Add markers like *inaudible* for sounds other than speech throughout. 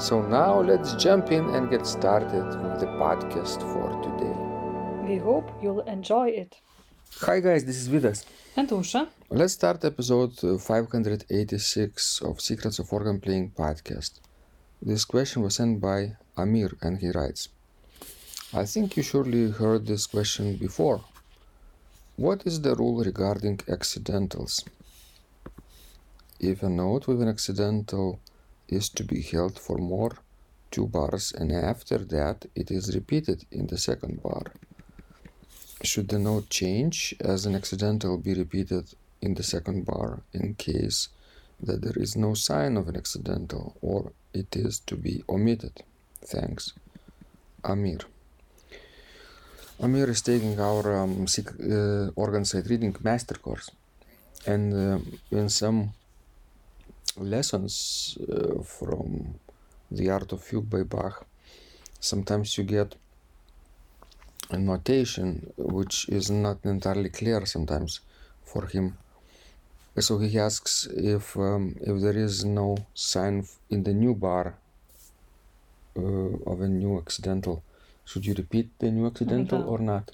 So now let's jump in and get started with the podcast for today. We hope you'll enjoy it. Hi guys, this is Vidas. And Ausra, Let's start episode uh, 586 of Secrets of Organ Playing podcast. This question was sent by Amir and he writes I think you surely heard this question before. What is the rule regarding accidentals? If a note with an accidental is to be held for more two bars and after that it is repeated in the second bar. Should the note change as an accidental be repeated in the second bar in case that there is no sign of an accidental or it is to be omitted? Thanks. Amir. Amir is taking our um, uh, organ side reading master course and uh, in some lessons uh, from the art of fugue by Bach. Sometimes you get a notation which is not entirely clear sometimes for him. So he asks if um, if there is no sign in the new bar uh, of a new accidental. Should you repeat the new accidental God. or not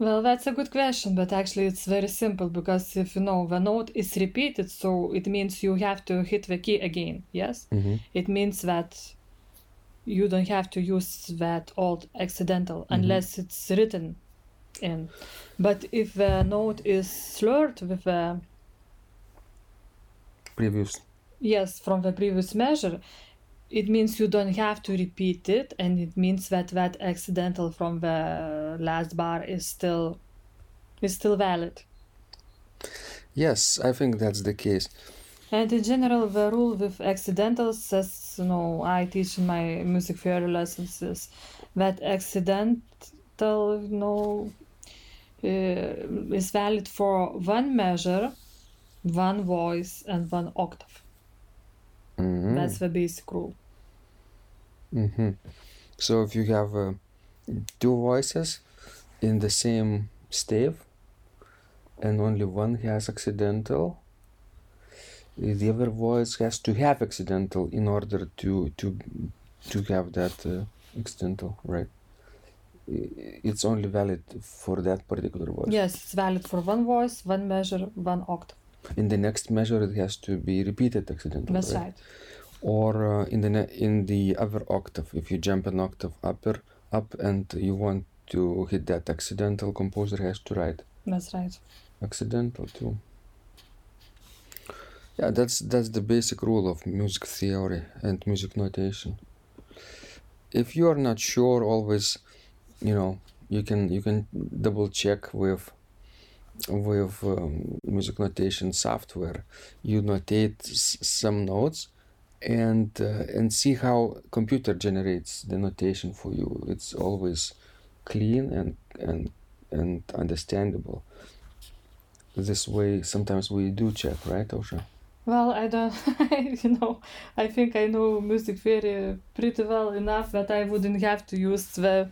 well, that's a good question, but actually it's very simple because if you know the note is repeated, so it means you have to hit the key again, yes? mm-hmm. it means that you don't have to use that old accidental unless it's written in. But if the note is slurred with the previous yes from the previous measure, it means you don't have to repeat it, and it means that that accidental from the last bar is still is still valid. yes i think that's the case And in general, the rule with accidentals, as you know, I teach in my music theory lessons, is that accidental, you know, uh, is valid for one measure, one voice, and one octave. Mhm. That's the basic rule. Hmm So if you have uh, two voices in the same stave and only one has accidental, the other voice has to have accidental in order to to to have that uh, accidental, right? It's only valid for that particular voice. Yes, it's valid for one voice, one measure, one octave. In the next measure, it has to be repeated accidental. That's right. Or uh, in the ne- in the other octave. If you jump an octave upper up and you want to hit that accidental composer has to write. That's right. accidental too. Yeah that's that's the basic rule of music theory and music notation. If you are not sure always you know you can you can double check with with um, music notation software. You notate s- some notes and uh, and see how computer generates the notation for you it's always clean and and and understandable this way sometimes we do check right Ausra? Well, I don't, *laughs* you know, I think I know music theory pretty well enough that I wouldn't have to use the,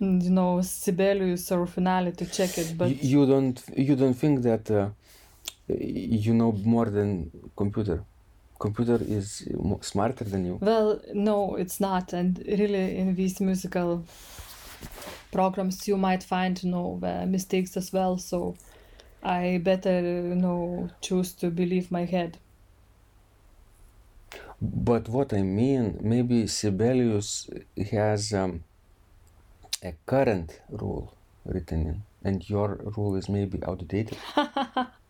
mm, you know, Sibelius or Finale to check it. But you, you don't you don't think that uh, you know more than computer computer is smarter than you well, no, it's not. And really, in these musical programs, you might find, you know, mistakes as well. So I better, you know, choose to believe my head. But what I mean, maybe Sibelius has um, a current rule written in, and your rule is maybe outdated. *laughs*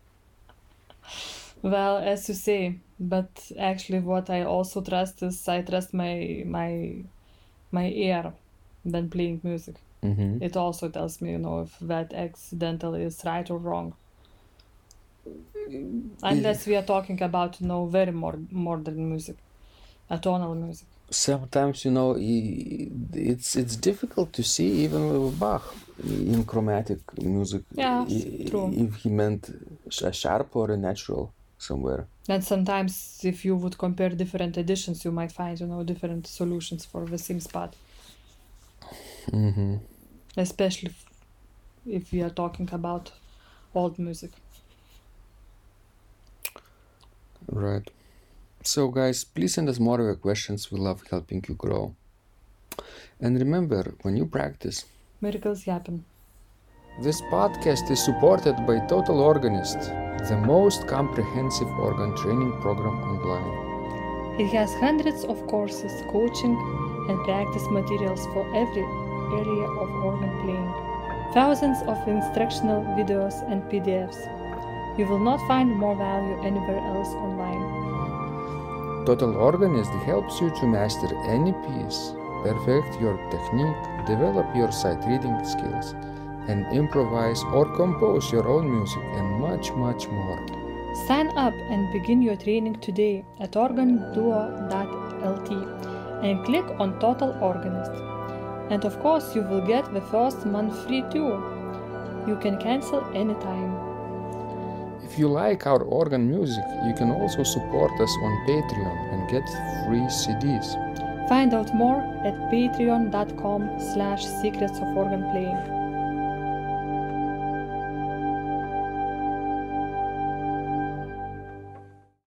Well, as you say, but actually, what I also trust is I trust my my my ear when playing music. hmm It also tells me, you know, if that accidental is right or wrong. Unless we are talking about, you know, very more modern music, atonal music. sometimes you know it's it's difficult to see even with Bach in chromatic music Yeah, i- true. if he meant a sharp or a natural somewhere. And sometimes, if you would compare different editions, you might find, you know, different solutions for the same spot. Mm-hmm. Especially if, if we are talking about old music. Right. So, guys, please send us more of your questions. We love helping you grow. And remember, when you practice, Miracles happen. this podcast is supported by Total Organist, the most comprehensive organ training program online. It has hundreds of courses, coaching, and practice materials for every area of organ playing. Thousands of instructional videos and PDFs. You will not find more value anywhere else online. Total Organist helps you to master any piece, perfect your technique, develop your sight reading skills, and improvise or compose your own music and much, much more. Sign up and begin your training today at organduo.lt and click on Total Organist. And of course, you will get the first month free too. You can cancel anytime. If you like our organ music, you can also support us on Patreon and get free CDs. Find out more at patreon.com slash secrets of organ playing.